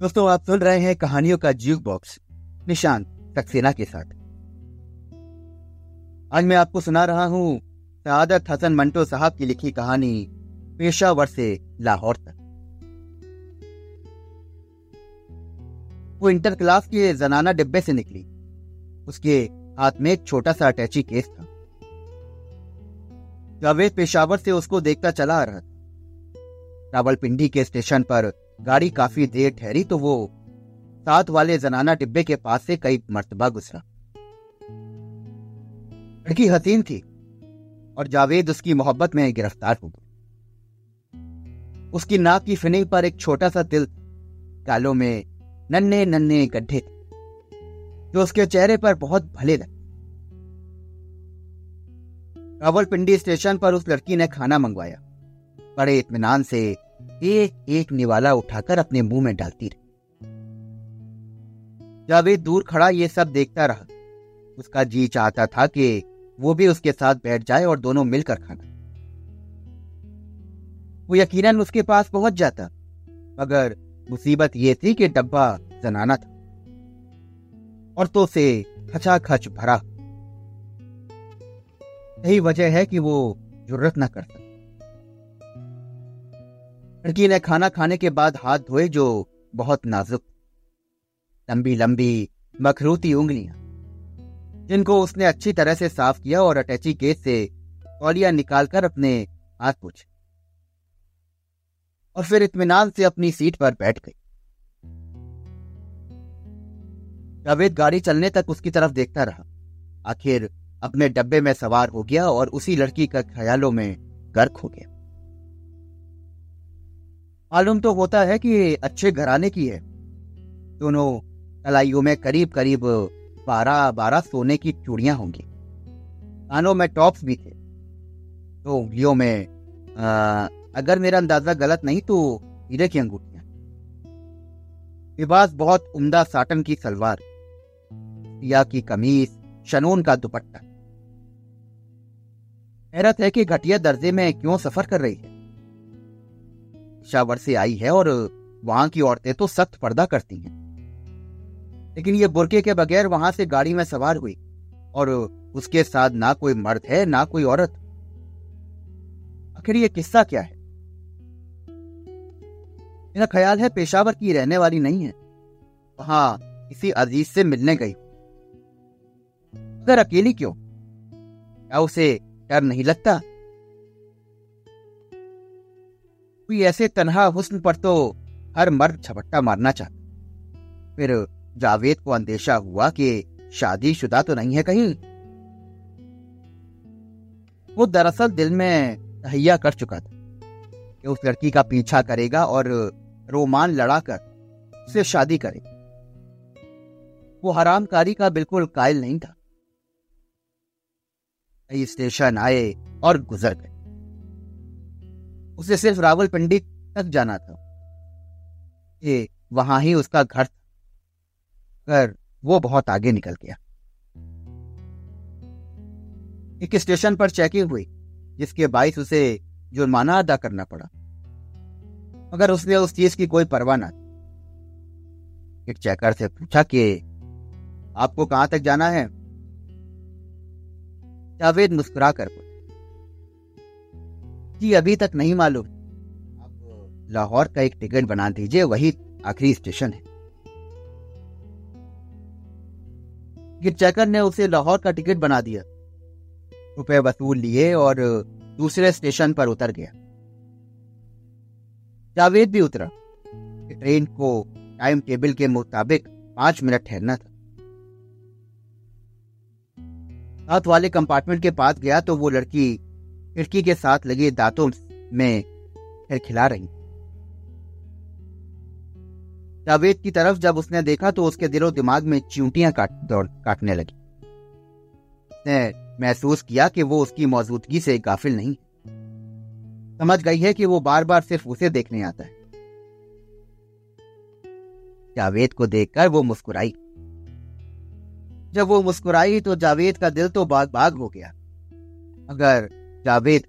दोस्तों, आप सुन रहे हैं कहानियों का ज्यूक बॉक्स, निशांत, सक्सेना के साथ। आज मैं आपको सुना रहा हूँ सआदत हसन मंटो साहब की लिखी कहानी पेशावर से लाहौर तक। वो इंटर क्लास के जनाना डिब्बे से निकली। उसके हाथ में एक छोटा सा अटैची केस था। जावेद पेशावर से उसको देखता चला आ रहा था। रावलपिंडी के स्टेशन पर गाड़ी काफ़ी देर ठहरी तो वो साथ वाले जनाना डिब्बे के पास से कई मर्तबा गुजरा। लड़की हसीन थी और जावेद उसकी मोहब्बत में गिरफ़्तार हो गई उसकी नाक की फिनिंग पर एक छोटा सा तिल कालों में नन्हे नन्हे गड्ढे थे, जो उसके चेहरे पर बहुत भले लगे। रावलपिंडी स्टेशन पर उस लड़की ने खाना मंगवाया। बड़े इतमान से एक एक निवाला उठाकर अपने मुँह में डालती रही। जावेद दूर खड़ा ये सब देखता रहा? उसका जी चाहता था कि वो भी उसके साथ बैठ जाए और दोनों मिलकर खाना वो यकीनन उसके पास पहुँच जाता, मगर मुसीबत ये थी कि डब्बा जनाना था और तो से खच भरा। यही वजह है कि वो ज़रूरत न कर सकता लड़की ने खाना खाने के बाद हाथ धोए जो बहुत नाजुक, लंबी लंबी, मखरूती उंगलियाँ, जिनको उसने अच्छी तरह से साफ़ किया और अटैची केस से तौलिया निकालकर अपने हाथ पूछे और फिर इतमान से अपनी सीट पर बैठ गई। जावेद गाड़ी चलने तक उसकी तरफ़ देखता रहा। आखिर अपने डब्बे में सवार हो गया और उसी लड़की का ख्यालों में गर्क हो गया। मालूम तो होता है कि अच्छे घराने की है। दोनों कलाइयों में करीब करीब बारह बारह सोने की चूड़ियाँ होंगी। कानों में टॉप्स भी थे। तो उंगलियों में आ, अगर मेरा अंदाज़ा गलत नहीं तो हीरे की अंगूठियाँ। लिबास बहुत उम्दा साटन की सलवार या की कमीज शनून का दुपट्टा। हैरत है कि घटिया दर्जे में क्यों सफ़र कर रही है। शावर से आई है और वहाँ की औरतें तो सख्त पर्दा करती हैं। लेकिन ये बुरके के बगैर वहाँ से गाड़ी में सवार हुई और उसके साथ ना कोई मर्द है, ना कोई औरत। आखिर ये किस्सा क्या है? मेरा ख्याल है पेशावर की रहने वाली नहीं है। वहाँ किसी अज़ीज़ से मिलने गई अगर अकेली क्यों? क्या उसे डर नहीं लगता? कोई ऐसे तनहा हुस्न पर तो हर मर्द छपट्टा मारना चाहता। फिर जावेद को अंदेशा हुआ कि शादीशुदा तो नहीं है कहीं। वो दरअसल दिल में तहैया कर चुका था कि उस लड़की का पीछा करेगा और रोमान लड़ाकर उससे शादी करेगा। वो हरामकारी का बिल्कुल कायल नहीं था। स्टेशन आए और गुजर गए। उसे सिर्फ़ रावलपिंडी तक जाना था। ये वहाँ ही उसका घर था। पर वो बहुत आगे निकल गया। एक स्टेशन पर चेकिंग हुई, जिसके बाइस उसे जुर्माना अदा करना पड़ा। मगर उसने उस चीज़ की कोई परवाह ना एक चेकर से पूछा कि, आपको कहाँ तक जाना है? जावेद मुस्कुरा कर बोले जी, अभी तक नहीं मालूम। आप लाहौर का एक टिकट बना दीजिए, वही आखिरी स्टेशन है। चेकर ने उसे लाहौर का टिकट बना दिया। रुपए वसूल लिए और दूसरे स्टेशन पर उतर गया। जावेद भी उतरा। ट्रेन को टाइम टेबल के मुताबिक पाँच मिनट ठहरना था। साथ वाले कंपार्टमेंट के पास गया तो वो लड़की खिड़की के साथ लगे दांतों में फिर खिला रही। जावेद की तरफ़ जब उसने देखा तो उसके दिलो दिमाग में चिंटियाँ काट काटने लगी। उसने महसूस किया कि वो उसकी मौजूदगी से गाफिल नहीं। समझ गई है कि वो बार बार सिर्फ़ उसे देखने आता है। जावेद को देखकर वो मुस्कुराई। जब वो मुस्कुराई तो जावेद का दिल तो बाग बाग हो गया। अगर जावेद।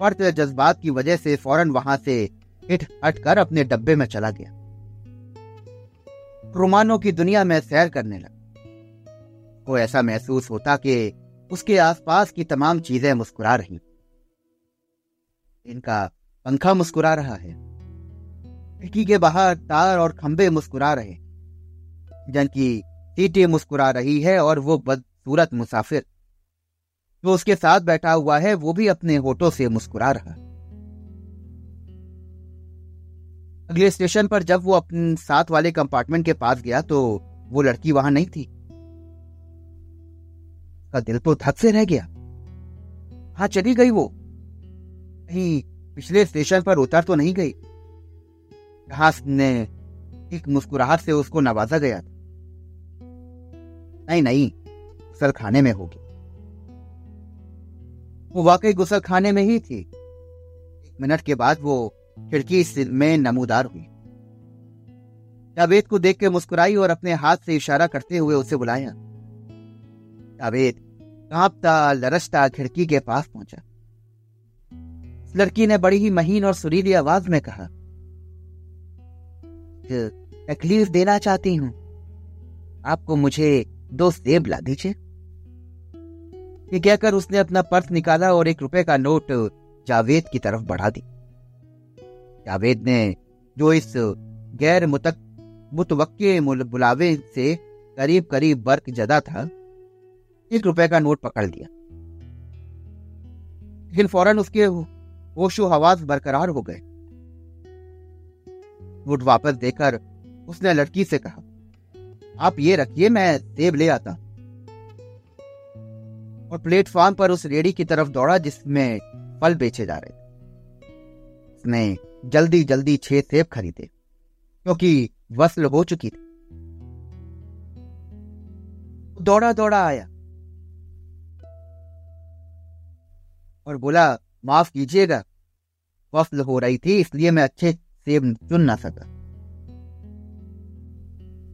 फर्द जज्बात की वजह से फ़ौरन वहाँ से हिट हट कर अपने डब्बे में चला गया। रोमानों की दुनिया में सैर करने लगा। को ऐसा महसूस होता कि उसके आसपास की तमाम चीज़ें मुस्कुरा रही इनका पंखा मुस्कुरा रहा है। खिड़की के बाहर तार और खंबे मुस्कुरा रहे जन की सीटें मुस्कुरा रही है और वो बदसूरत मुसाफिर। जो उसके साथ बैठा हुआ है, वो भी अपने होठों से मुस्कुरा रहा। अगले स्टेशन पर जब वो अपने साथ वाले कंपार्टमेंट के पास गया तो वो लड़की वहाँ नहीं थी। का दिल तो थक से रह गया। हाँ चली गई वो। कहीं पिछले स्टेशन पर उतर तो नहीं गई। घास ने एक मुस्कुराहट से उसको नवाजा गया था। नहीं नहीं सर खाने में होगी। वो वाकई गुसल खाने में ही थी। एक मिनट के बाद वो खिड़की में नमूदार हुई। जावेद को देख के मुस्कुराई और अपने हाथ से इशारा करते हुए उसे बुलाया। जावेद, कांपता, लरसता खिड़की के पास पहुँचा। लड़की ने बड़ी ही महीन और सुरीली आवाज़ में कहा तकलीफ़ देना चाहती हूँ। आपको मुझे दो सेब ला दीजिए। ये कहकर उसने अपना पर्स निकाला और एक रुपए का नोट जावेद की तरफ़ बढ़ा दी। जावेद ने जो इस गैर मुतक, मुतवक्के बुलावे से करीब करीब बर्क जदा था, एक रुपए का नोट पकड़ लिया। लेकिन फ़ौरन उसके होशो हवास बरकरार हो गए। नोट वापस देकर उसने लड़की से कहा, आप ये रखिए, मैं सेब ले आता और प्लेटफॉर्म पर उस रेडी की तरफ़ दौड़ा जिसमें फल बेचे जा रहे थे। उसने जल्दी जल्दी छह सेब खरीदे, क्योंकि वसल हो चुकी थी। दौड़ा दौड़ा आया और बोला, माफ़ कीजिएगा, वसल हो रही थी, इसलिए मैं अच्छे सेब चुन ना सका।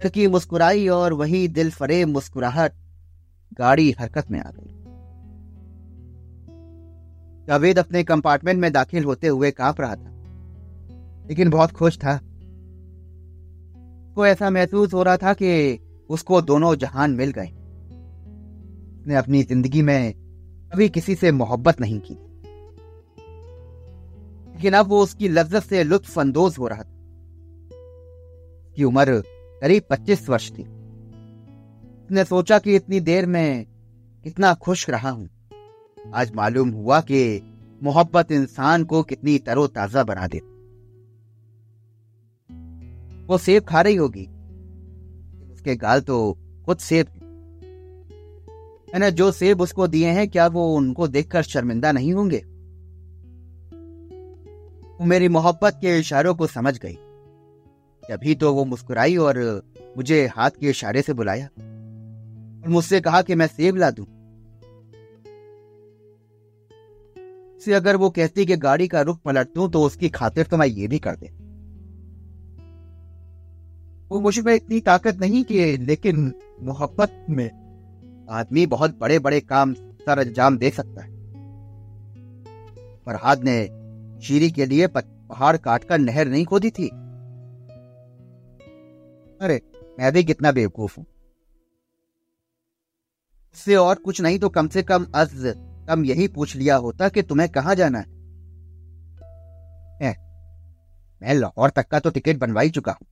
की मुस्कुराई और वही दिल फरेब मुस्कुराहट, गाड़ी हरकत में आ गई। जावेद अपने कंपार्टमेंट में दाखिल होते हुए काँप रहा था। लेकिन बहुत खुश था। को ऐसा महसूस हो रहा था कि उसको दोनों जहान मिल गए। उसने अपनी ज़िंदगी में कभी किसी से मोहब्बत नहीं की। लेकिन अब वो उसकी लज्जत से लुत्फ अंदोज हो रहा था। की उम्र करीब पच्चीस वर्ष थी। उसने सोचा कि इतनी देर में कितना खुश रहा हूँ। आज मालूम हुआ कि मोहब्बत इंसान को कितनी तरोताजा बना दे वो सेब खा रही होगी। उसके गाल तो खुद सेब मैंने जो सेब उसको दिए हैं, क्या वो उनको देखकर शर्मिंदा नहीं होंगे? वो मेरी मोहब्बत के इशारों को समझ गई। तभी तो वो मुस्कुराई और मुझे हाथ के इशारे से बुलाया और मुझसे कहा कि मैं सेब ला दूँ। से अगर वो कहती कि गाड़ी का रुख पलट दूँ तो उसकी खातिर तो मैं ये भी कर दे। वो मुझमें इतनी ताकत नहीं कि, लेकिन मोहब्बत में आदमी बहुत बड़े बड़े काम सर अंजाम दे सकता है। फरहाद ने शीरी के लिए पहाड़ काटकर नहर नहीं खोदी थी। अरे, मैं भी कितना बेवकूफ़ हूँ। इससे और कुछ नहीं तो कम से कम अज कम यही पूछ लिया होता कि तुम्हें कहाँ जाना है? ए, मैं लाहौर तक का तो टिकट बनवा चुका हूँ।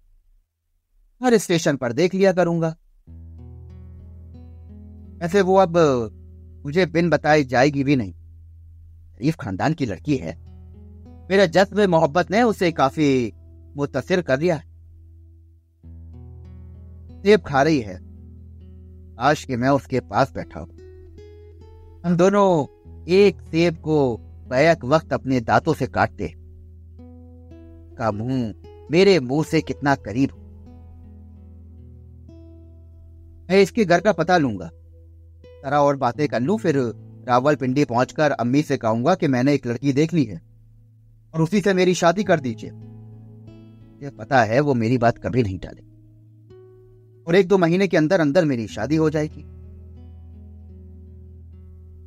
हर स्टेशन पर देख लिया करूँगा। ऐसे वो अब मुझे बिन बताई जाएगी भी नहीं। शरीफ खानदान की लड़की है। मेरा जज्ब मोहब्बत ने उसे काफ़ी मुतासर कर दिया सेब खा रही है। आज के मैं उसके पास बैठा हूँ। हम दोनों एक सेब को बैक वक्त अपने दांतों से काटते का मुँह मेरे मुँह से कितना करीब मैं इसके घर का पता लूँगा। तरह और बातें कर लू, फिर रावलपिंडी पहुंचकर अम्मी से कहूँगा कि मैंने एक लड़की देख ली है और उसी से मेरी शादी कर दीजिए। ये पता है वो मेरी बात कभी नहीं टाले। और एक दो महीने के अंदर अंदर मेरी शादी हो जाएगी।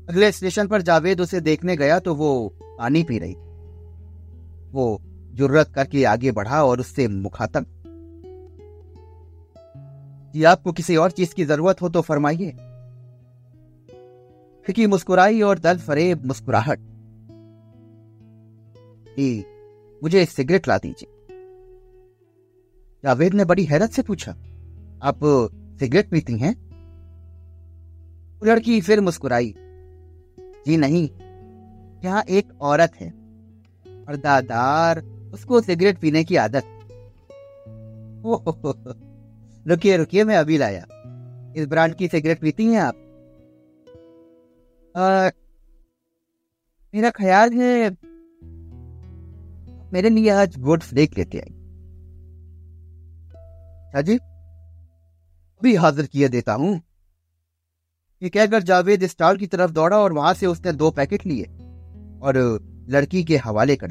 अगले स्टेशन पर जावेद उसे देखने गया तो वो पानी पी रही वो जुर्रत करके आगे बढ़ा और उससे मुखातब, जी, आपको किसी और चीज़ की ज़रूरत हो तो फरमाइए। फिकी मुस्कुराई और दर्द फरेब मुस्कुराहट मुझे सिगरेट ला दीजिए। जावेद ने बड़ी हैरत से पूछा, आप सिगरेट पीती हैं? लड़की फिर मुस्कुराई जी नहीं। यहाँ एक औरत है पर्दादार उसको सिगरेट पीने की आदत। रुकिए रुकिए मैं अभी लाया। इस ब्रांड की सिगरेट पीती हैं आप? आ, मेरा ख्याल है मेरे लिए आज वोट फ्लेक लेते आई जी अभी हाजिर किए देता हूँ। ये कहकर जावेद स्टॉल की तरफ़ दौड़ा और वहाँ से उसने दो पैकेट लिए और लड़की के हवाले कर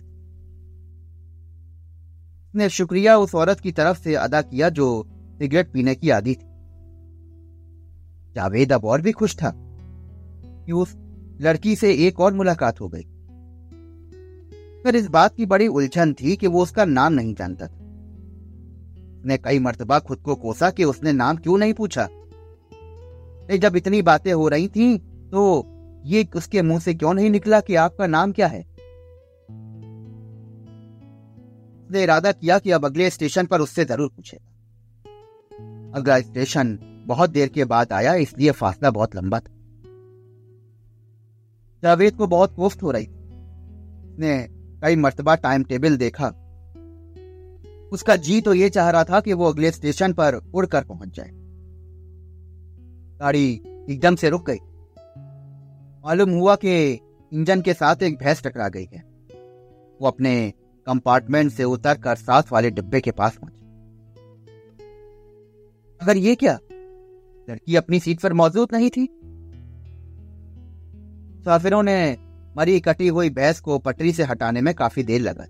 उसने शुक्रिया उस औरत की तरफ़ से अदा किया जो सिगरेट पीने की आदि थी। जावेद अब और भी खुश था कि उस लड़की से एक और मुलाकात हो गई। फिर इस बात की बड़ी उलझन थी कि वो उसका नाम नहीं जानता था। कई मर्तबा खुद को कोसा कि उसने नाम क्यों नहीं पूछा? जब इतनी बातें हो रही थी तो ये उसके मुँह से क्यों नहीं निकला कि आपका नाम क्या है? उसने इरादा किया कि अब अगले स्टेशन पर उससे ज़रूर पूछेगा अगला स्टेशन बहुत देर के बाद आया, इसलिए फासला बहुत लंबा था। जावेद को बहुत कोफ्त हो रही उसने कई मर्तबा टाइम टेबल देखा। उसका जी तो ये चाह रहा था कि वो अगले स्टेशन पर उड़कर पहुँच जाए। गाड़ी एकदम से रुक गई। मालूम हुआ कि इंजन के साथ एक भैंस टकरा गई है। वो अपने कंपार्टमेंट से उतर कर साथ वाले डिब्बे के पास पहुँचे। अगर ये क्या? लड़की अपनी सीट पर मौजूद नहीं थी? मुसाफिरों ने मरी कटी हुई भैंस को पटरी से हटाने में काफ़ी देर लगा।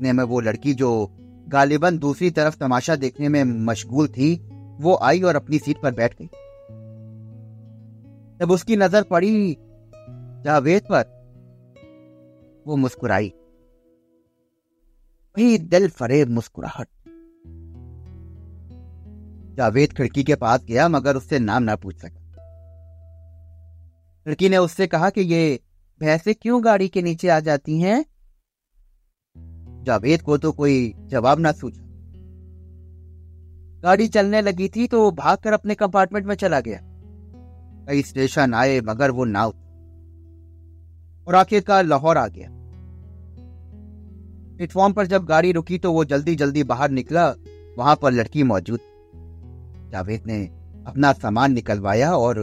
ने में वो लड़की जो गालिबन दूसरी तरफ़ तमाशा देखने में मशगूल थी, वो आई और अपनी सीट पर बैठ गई। जब उसकी नज़र पड़ी जावेद पर, वो मुस्कुराई। वही दिल फरेब मुस्कुराहट। जावेद खिड़की के पास गया, मगर उससे नाम ना पूछ सका। खिड़की ने उससे कहा कि ये भैंसे क्यों गाड़ी के नीचे आ जाती हैं? जावेद को तो कोई जवाब ना सूझा। गाड़ी चलने लगी थी तो भागकर अपने कंपार्टमेंट में चला गया। कई स्टेशन आए, मगर वो ना और आखिरकार लाहौर आ गया। प्लेटफॉर्म पर जब गाड़ी रुकी तो वो जल्दी जल्दी बाहर निकला। वहाँ पर लड़की मौजूद जावेद ने अपना सामान निकलवाया और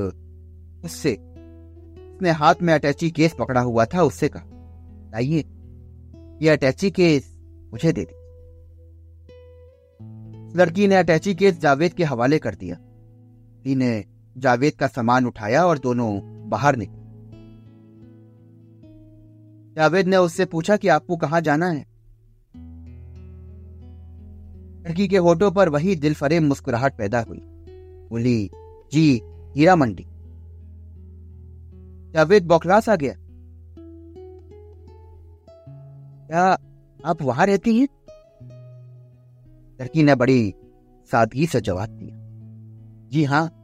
उससे, उसने हाथ में अटैची केस पकड़ा हुआ था, उससे कहा, लाइए, ये अटैची केस मुझे दे दी लड़की ने अटैची केस जावेद के हवाले कर दिया। ने जावेद का सामान उठाया और दोनों बाहर निकले। जावेद ने उससे पूछा कि आपको कहाँ जाना है? लड़की के होठों पर वही दिल फरेब मुस्कुराहट पैदा हुई। बोली, जी, हीरा मंडी। जावेद बौखलास आ गया। क्या आप वहाँ रहती हैं? लड़की ने बड़ी सादगी से जवाब दिया। जी हाँ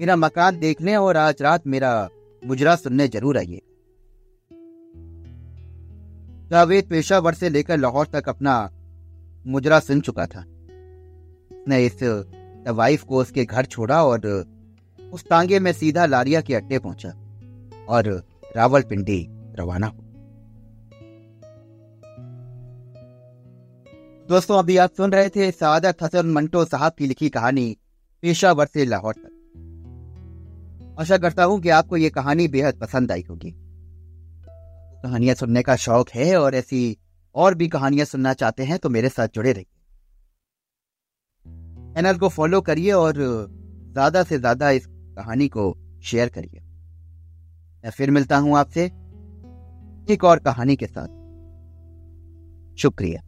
मेरा मकान देखने और आज रात मेरा मुजरा सुनने ज़रूर आइए। जावेद पेशावर से लेकर लाहौर तक अपना मुजरा सुन चुका था। उसने इस वाइफ को उसके घर छोड़ा और उस तांगे में सीधा लारिया के अड्डे पहुँचा और रावलपिंडी रवाना हुआ। दोस्तों, अभी आप सुन रहे थे सादत हसन मंटो साहब की लिखी कहानी पेशावर से लाहौर तक। आशा करता हूँ कि आपको ये कहानी बेहद पसंद आई होगी। कहानियाँ सुनने का शौक है और ऐसी और भी कहानियाँ सुनना चाहते हैं तो मेरे साथ जुड़े रहिए। चैनल को फॉलो करिए और ज़्यादा से ज़्यादा इस कहानी को शेयर करिए। मैं फिर मिलता हूँ आपसे एक और कहानी के साथ। शुक्रिया।